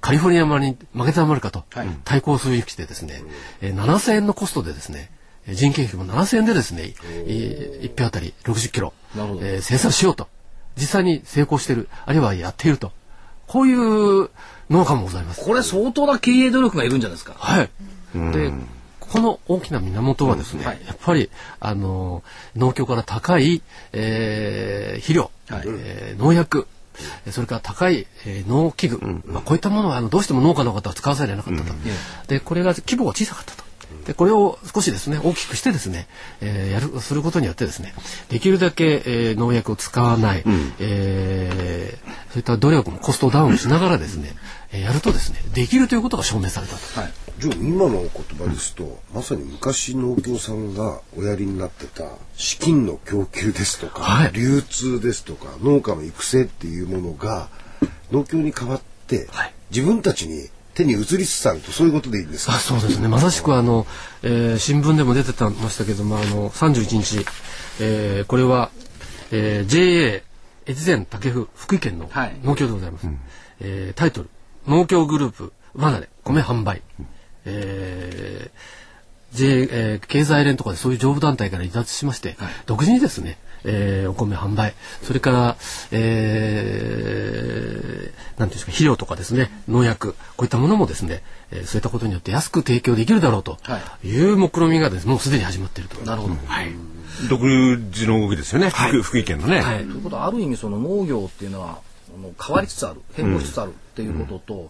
カリフォルニア村に負けて余るかと、はい、対抗するきてですね、えー、7000円のコストでですね、人件費も7000円でですね、一票あたり60キロ、えー、生産しようと。実際に成功している、あるいはやっていると。こういう農家もございます。
これ相当な経営努力がいるんじゃないですか。
はい。で、この大きな源はですね、うんはい、やっぱりあの農協から高い、えー、肥料、はい、えー、農薬それから高い、えー、農機具、うん、まあ、こういったものはあのどうしても農家の方は使わざるを得なかったと、うん、でこれが規模が小さかったと。でこれを少しですね大きくしてですね、えー、やるすることによってですねできるだけ、えー、農薬を使わない、うん、えー、そういった努力もコストダウンしながらですね、えー、やるとですねできるということが証明されたと。はい。
じゃあ今の言葉ですと、うん、まさに昔農協さんがおやりになってた資金の供給ですとか、はい、流通ですとか農家の育成っていうものが農協に代わって、はい、自分たちに手に移りつつあるとそういうことでいいんですか？
そうですね。まさしくあの、えー、新聞でも出てたましたけどもあの31日、えー、これは、えー、JA 越前竹府福井県の農協でございます。はい、えー、タイトル農協グループ罠で米販売。うん、えー J えー、経済連とかでそういう上部団体から離脱しまして、はい、独自にですね、えー、お米販売。それから、えー、なんていうんですか肥料とかですね農薬。こういったものもですね、えー、そういったことによって安く提供できるだろうとい。う目論みがですねもうすでに始まっていると。
なるほど、
はい。
独自の動きですよね、はい、福井県のね。
はい、ということはある意味その農業っていうのは変わりつつある変更しつつあるっていうことと、うん。うん、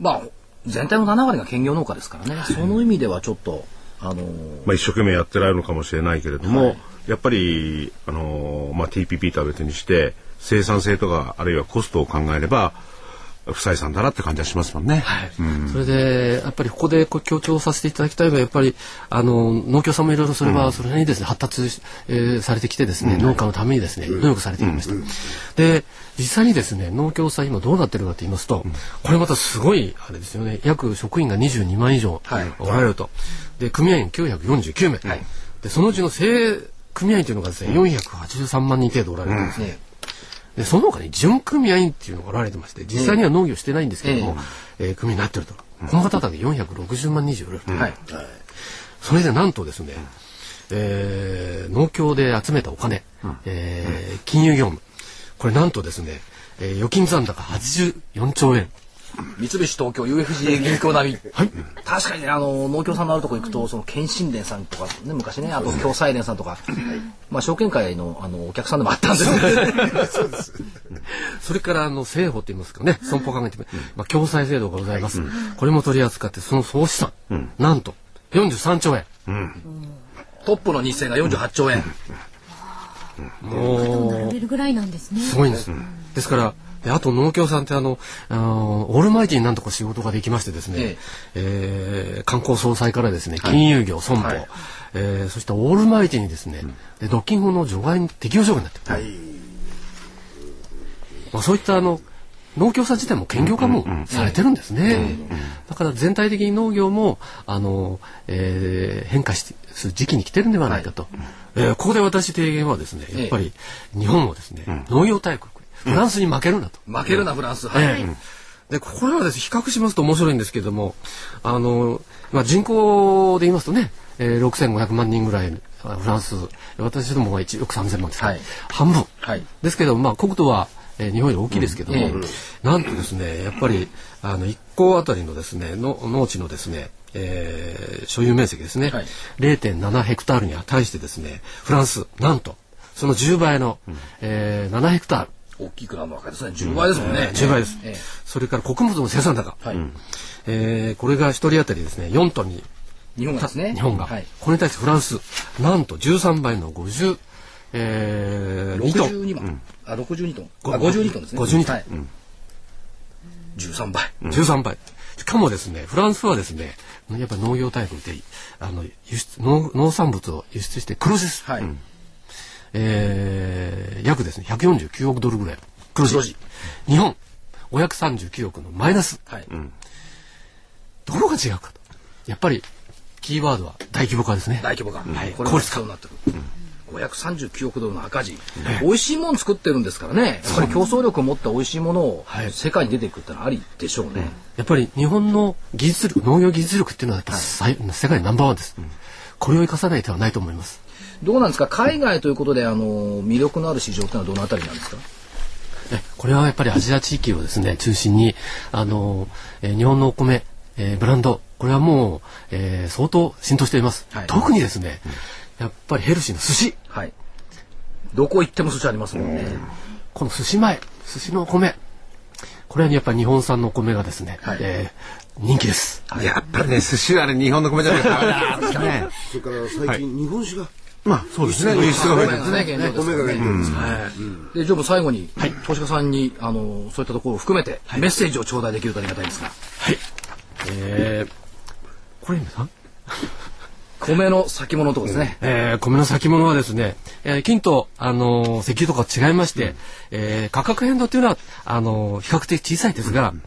まあ全体の7割が兼業農家ですからね、その意味ではちょっと、あのー、
まあ、一生懸命やってられるのかもしれないけれども、はい。やっぱり、あのまあ、TPP とは別にして生産性とかあるいはコストを考えれば不採算だなって感じはしますもんね。はい、
うん、それでやっぱりここで強調させていただきたいのはやっぱりあの農協さんもいろいろそれはそれなりにですね、発達、えー、されてきてですね、うん、農家のためにですね努力されてきました。で実際にですね農協さん今どうなってるかと言いますと、これまたすごいあれですよね約職員が22万以上おられると、はい、で組合員949名、はい、でそのうちの正組合員というのがですね、483万人程度おられるんですね。でその他に準組合員っていうのがおられてまして実際には農業してないんですけども、えー、えー、組になってると、この方だけ460万人以上おられる、はい、それでなんとですね、えー、農協で集めたお金、えー、金融業務。これなんとですね、えー、預金残高84兆円
三菱東京 UFJ 銀行並み、はい、確かにねあの農協さんのあるとこ行くとその謙信連さんとかね昔ねあと共済連さんとか、まあ証券会のあのお客さんでもあったんです。
そうです。それからあの政法って言いますかね損保考えて、まあ、共済制度がございます、これも取り扱ってその総資産、なんと43兆円、
トップの日銭が48兆円、
もう並べるぐらいなん。ですね
すごいん。です、ですからであと農協さんってあのあのオールマイティになんとか仕事ができましてですね、ええ。えー、観光総裁からですね金融業、損保、はい、えー、そしてオールマイティにですね、うん、で独禁法の除外適用条項になって。る、はい、まあ、そういったあの農協さん自体も兼業化もされてるんですね。だから全体的に農業もあの、えー、変化する時期に来てるんではないかと。はい、えー、ここで私提言はですね、やっぱり日本をですね、農業大国フランスに負けるなと。
負けるな、フランス。はい。
で、これはですね、比較しますと面白いんですけども、あの、まあ、人口で言いますとね、えー、6500万人ぐらい、フランス、私どもが1億3000万ですはい、半分。はい。ですけど、まあ、国土は、えー、日本より大きいですけども、うん、なんとですね、やっぱり、あの、1戸あたりのですね、の農地のですね、えー、所有面積ですね、はい、0.7ヘクタールに対してですね、フランス、なんと、その10倍の、うん、えー、7ヘクタール。
大きくなるわけですね。10倍ですもんね。
10倍です。それから穀物の生産高。はい。えこれが一人当たりですね、4トンに。
日本がですね。
日本が。はい。これに対してフランス、なんと13倍の50、え
ー、62万。あ、62トン。あ、52トンですね。
52トン。はい。
13倍。
13倍。しかもですね、フランスはですね、やっぱ農業大国で、あの、輸出、農農産物を輸出して黒字です。はい。えー、約ですね149億ドルぐらい。黒字。日本539億のマイナス、はい。うん、どこが違うかと。やっぱりキーワードは大規模化ですね。
大規模化、はい、これ効率化になってる、うん、539億ドルの赤字、ね、美味しいもの作ってるんですからね。やっぱり競争力を持った美味しいものを世界に出ていくってのはありでしょうね、うん、
やっぱり日本の技術力農業技術力っていうのはやっぱ、はい、世界ナンバーワンです、これを生かさない手はないと思います
どうなんですか？海外ということであの魅力のある市場というのはどのあたりなんですか？
これはやっぱりアジア地域をですね中心にあの、えー、日本のお米、えー、ブランドこれはもう、えー、相当浸透しています、はい、特にですね、うん、やっぱりヘルシーな寿司、はい、
どこ行っても寿司ありますもんね、
この寿司前寿司のお米。これはやっぱり日本産のお米がですね、はい、えー、人気です。
やっぱりね、寿司はね、日本の米じゃないとダメだ
ってね。それから最近、日本酒が。
まあそうですね。輸出が増えてるね。
米が原料です。は
い。で、ジョブ最後に、投資家さんに、あの、そういったところを含めて、メッセージを頂戴できるとありがたいですが。
はい。えー、これさん？
米の先物とですね。
えー、米の先物はですね、えー、金と、あのー、石油とか違いまして、うん、えー、価格変動っていうのは、あのー、比較的小さいですが、うん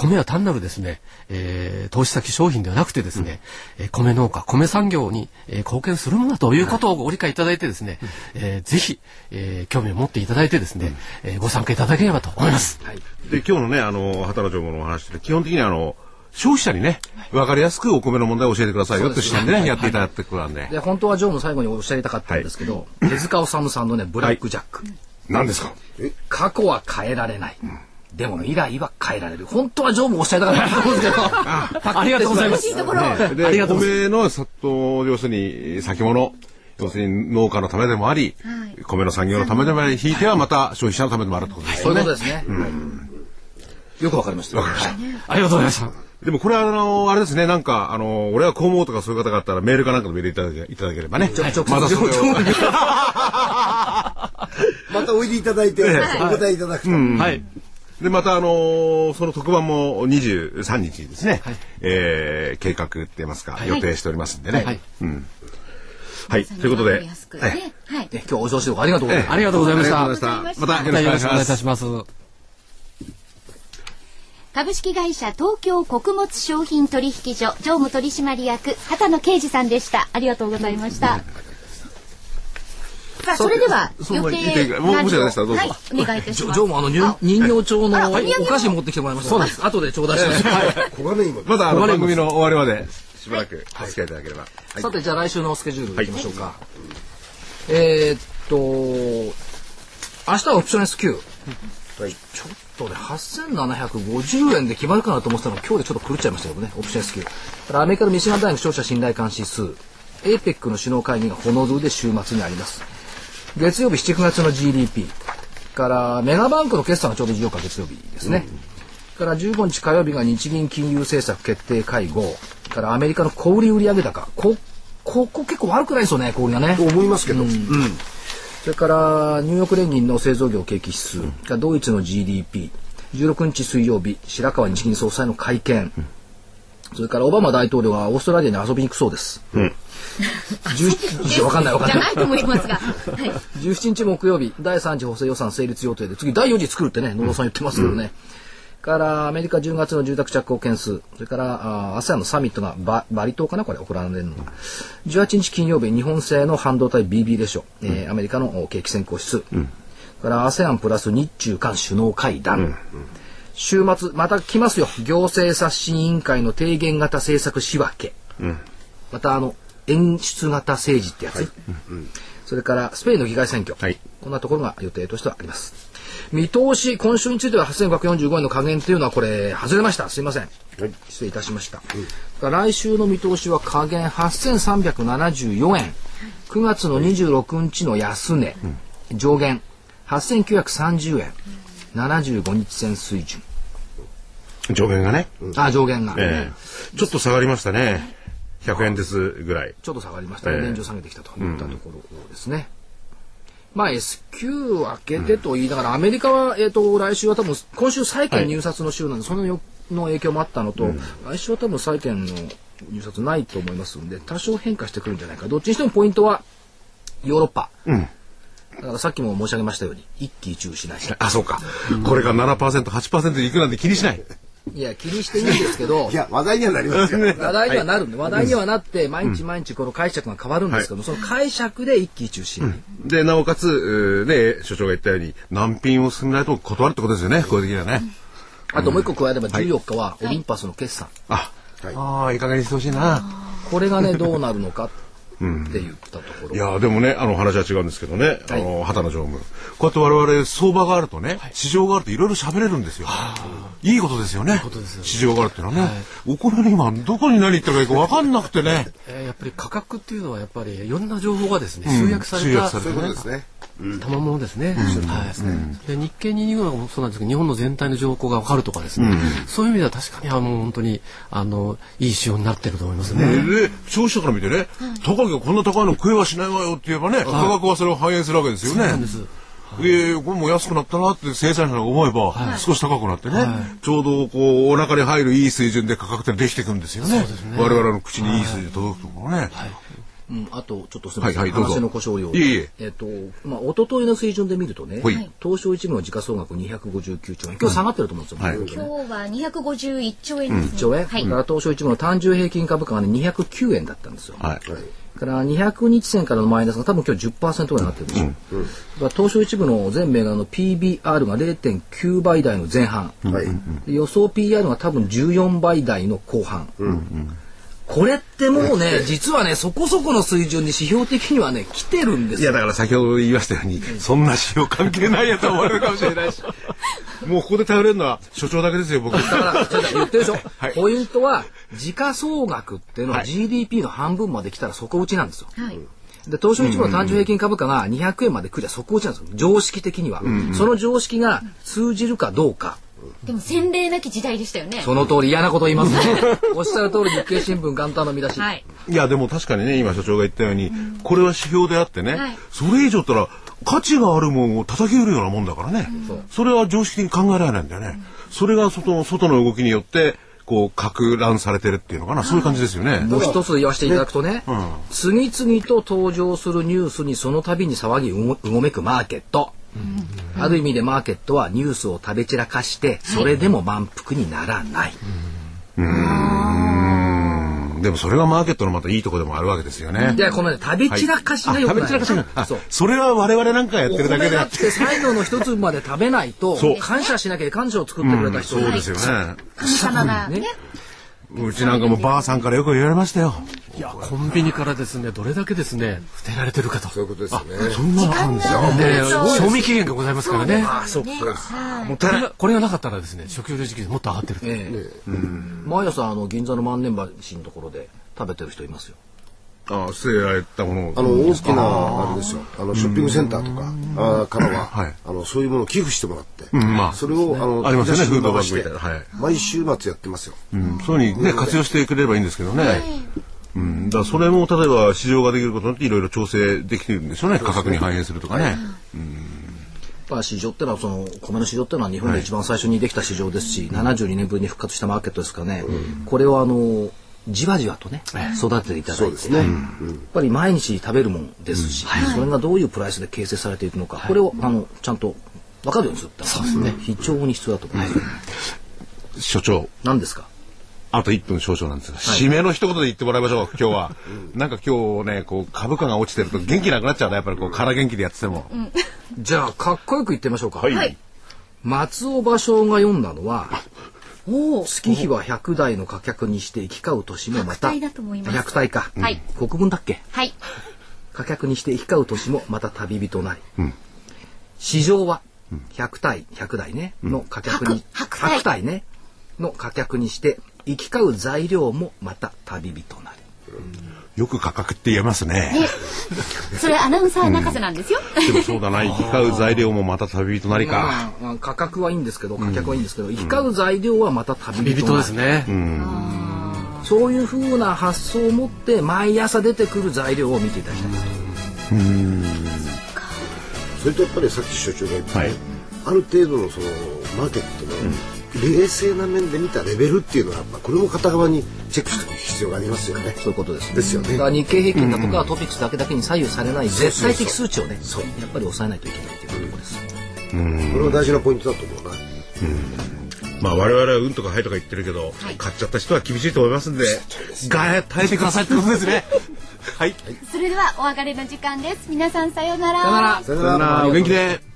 米は単なるですね、えー、投資先商品ではなくてですね、うん、えー、米農家、米産業に、えー、貢献するものだということをご理解いただいてですね、はい、えー、ぜひ、えー、興味を持っていただいてですね、うん、えー、ご参加いただければと思います。はい、
で今日のね、あの、働町のお話で基本的にあの、消費者にね、わかりやすくお米の問題を教えてくださいよって視点でね、やっていただくことなんで。
で、本当は常務最後におっしゃりたかったんですけど、手塚治虫さんのね、ブラックジャック。
何ですか？
過去は変えられない。でも未来は変えられる。本当は常務おっしゃりたかったと思うんですけど。
ありがとうございます。
ね、で、ありがとう米の里、要するに先物。要するに農家のためでもあり、米の産業のためでもあり、ひいてはまた消費者のためでもあるってことですね。
そういうことですね。よくわかりました。
わかりました。
ありがとうございました。
でもこれはあの、あれですね、なんか、あの、俺はこう思うとかそういう方があったらメールかなんかでメールいただけいただければね。またそれを。
またおいでいただいて、お答えいただくと。は
い。で、またあのその特番も23日にですね、はい、えー、計画って言いますか、予定しておりますんでね。はい。うん。はい、ということで、はい、
今日お上司ありがとうございま
す。ありがとうございました。
また。よろしくお願いいた
します。
株式会社東京穀物商品取引所常務取締役畑野啓二さんでした。ありがとうございました、さあそれでは予定
もうもしでしたどうぞ、
はい、お願いいたします。
常務あの人形町のお菓子持ってきてもらいました。そうです。後で頂戴します。
はい。まだ番組の終わりまでしばらくお付き合いいただければ、
さてじゃあ来週のスケジュールい。きましょうか、えっと明日はオプション S q はい。ちょっとね、8750円で決まるかなと思ってたのが今日でちょっと狂っちゃいましたけどね、オプション S q アメリカのミシガン大学消費者信頼監視数、APEC の首脳会議がホノルルで週末にあります。月曜日7、9月の GDP、からメガバンクの決算がちょうど14日月曜日ですね。うん、から15日火曜日が日銀金融政策決定会合、からアメリカの小売売上高、こここ結構悪くないですよね、小売がね。
と思いますけど。うん、うん。
それからニューヨーク連銀の製造業景気指数、うん、ドイツの GDP、16日水曜日、白川日銀総裁の会見、うん、それからオバマ大統領はオーストラリアに遊びに行くそうです。うん、17 わかんないわかんない。じゃないと思いますが。はい、17日木曜日、第3次補正予算成立予定で、次第4次作るってね、野呂さん言ってますけどね。からアメリカ10月の住宅着工件数、それから ASEAN のサミットがババリ島かなこれ行われるのが。18日金曜日、日本製の半導体 BB でしょ、うん、えー、アメリカの景気先行指数。うん、から ASEAN プラス日中韓首脳会談。うん、週末、また来ますよ。行政刷新委員会の提言型政策仕分け。またあの、演出型政治ってやつ。はい、それからスペインの議会選挙。はい、こんなところが予定としてはあります。見通し、今週については8545円の加減というのはこれ、外れました。すいません。はい、失礼いたしました。うん、来週の見通しは加減8374円。9月の26日の安値、うん、上限8930円。75日線水準。
上限がね。
あ、上限が、
えー、ちょっと下がりましたね。100円ですぐらい。
ちょっと下がりましたね。えー、現状下げてきたといったところですね。まあ S q 開けてと言いながら、アメリカは、えっ、と、来週は多分、今週債券入札の週なんで、そのよの影響もあったのと、来週は多分債券の入札ないと思いますんで、多少変化してくるんじゃないか。どっちにしてもポイントは、ヨーロッパ。うん。だからさっきも申し上げましたように、一喜一憂しない。
あ、そうか。これが7%、8%でいくなんて気にしない。
いや気にしていいんですけど
いや話題にはなりますよ。
話題にはなるんで、話題にはなって毎日毎日この解釈が変わるんですけど、その解釈で一喜一憂しない、
でなおかつね所長が言ったように難品を進めないと断るってことですよねこういう時にはね、
あともう一個加えれば14日はオリンパスの決算、
あ、ああいい加減にしてほしいな。
これがねどうなるのかって言ったところ、
いやでもねあの話は違うんですけどね、あの畑野常務。こうやって我々相場があるとね、市場があるといろいろ喋れるんですよ、いいことですよね。市場があるっていうのはね、お米に今どこに何言ってるかいいか分かんなくてね、
えー、やっぱり価格っていうのはやっぱりいろんな情報がですね集約された、
そういうことですね
賜物ですね。はい。で日経225もそうなんですけど日本の全体の情報がわかるとかですね。そういう意味では確かにあの本当にあのいい仕様になってると思いますね。
で消費者から見てね、高木がこんな高いの食えはしないわよって言えばね、価格はそれを反映するわけですよね。そうなんです。えー、これも安くなったなって生産者が思えば、少し高くなってね、はい、ちょうどこうお腹に入るいい水準で価格ってできていくんですよね。ね我々の口にいい水準届くところね。はい
うん、あと、ちょっとすみません、はいはい、話の故障量。いえいえ。えっ、と、まあ、一昨日の水準で見るとね、はい、東証一部の時価総額259兆円。今日下がってると思うんですよ。はい、
今日は251兆円
ですね。兆円、はい、から東証一部の単純平均株価がね、209円だったんですよ。はい。から200日線からのマイナスが多分今日10%ぐらいになってるでしょう。うんうん、東証一部の全銘柄の PBR が0.9倍台の前半、はい、予想 PR が多分14倍台の後半。うんうんこれってもうね、実はね、そこそこの水準に指標的にはね、来てるんです
いや、だから先ほど言いましたように、そんな指標関係ないやと思われるかもしれないし。もうここで頼れるのは所長だけですよ、僕。だから、
言ってるでしょ。はい、ポイントは、時価総額っていうのは GDP の半分まで来たら底打ちなんですよ。はい。で東証一部の単純平均株価が200円まで来りゃ底打ちなんですよ。常識的には、うんうん、その常識が通じるかどうか
でも洗礼なき時代でしたよね。
その通り嫌なこと言いますね。おっしゃる通り日経新聞元旦の見出し。はい。
いやでも確かにね今所長が言ったように、うん、これは指標であってね、はい、それ以上ったら価値があるもんを叩き売るようなもんだからね、うん、それは常識的に考えられないんだよね。うん、それが外の外の動きによってこう、拡乱されてるっていうのかな、そういう感じですよね。
もう一つ言わせていただくとね、うん、次々と登場するニュースにその度に騒ぎうごめくマーケット。ある意味でマーケットはニュースを食べ散らかしてそれでも満腹にならない。
でもそれはマーケットのまたいいとこでもあるわけですよね。
でこの、ね、食べ散らかしがよくない、はい、食べ散らかし
が。そう。それは我々なんかやってるだけで
あって。最後の一粒まで食べないと感謝しなきゃ感謝を作ってくれた人、
うん、そうですよね。
神様がね。
うちなんかもばあさんからよく言われましたよ。
いやコンビニからですねどれだけですね捨てられてるかと。
そういうことですね。
そんななんですよね賞味期限がございますからね。あそうもったい。これがなかったらですね食料時期もっと上がってるえ
え。毎朝あの銀座の万年橋のところで食べてる人いますよ
ああ捨てられたもの
あの大きなあれですよ。あのショッピングセンターとかあからは、はい、あのそういうものを寄付してもらって、うんまあ、それを、あの
ありますよねフードバッグみたいな、
はい、毎週末やってますよ、
うん、そういうふうにね活用してくれればいいんですけどね、はい。うん、だそれも例えば市場ができることによっていろいろ調整できてるんでしょうね。価格に反映するとかね。うん。
市場ってのはその米の市場ってのは日本で一番最初にできた市場ですし、はい、72年ぶりに復活したマーケットですからね、うん、これをあのじわじわとね、育てていただいて、ね、やっぱり毎日食べるもんですし、うん、それがどういうプライスで形成されていくのか、はい、これをあのちゃんと分かるようにするってそうですね。非常に必要だと思います。
所長。
何ですか？
あと1分少々なんですが、はい、締めの一言で言ってもらいましょう、今日は。なんか今日ね、こう、株価が落ちてると元気なくなっちゃうね、やっぱりこう、空元気でやってても。うん、
じゃあ、かっこよく言ってみましょうか。はい。松尾芭蕉が読んだのは、月日は100代の貨客にして行き交う年もまた、100体か。はい。国分だっけ？はい。貨客にして行き交う年もまた旅人なり。うん、市場は、100体、100代ね、の貨客に、100体ね、の貨客にして行き交う材料もまた旅人なり。
よく価格って言えますね。
ね。それアナウンサー泣かせなんですよ。
うん、でもそうだな、行き交う材料もまた旅人なりか。
まあ、価格はいいんですけど、価格はいいんですけど、うん、行き交う材料はまた旅人
ですね。うん、
そういうふうな発想を持って毎朝出てくる材料を見ていただきたいと。うん。
それとやっぱりさっき所長が言った、はい、ある程度のそのマーケットの、冷静な面で見たレベルっていうのはやっぱこれも片側にチェックしておく必要がありますよね。
そういうことです、
ね。ですよね。
だから日経平均だとかトピックスだけだけに左右されない絶対的数値をね、そうやっぱり抑えないといけないというところです。
うん。これは大事なポイントだと思うな。
うん。まあ我々はうんとかはいとか言ってるけど、はい、買っちゃった人は厳しいと思いますんで、が耐えてくださいってことですね。はい。
それではお別れの時間です。皆さんさようなら。
さようなら。さようなら。お元気で。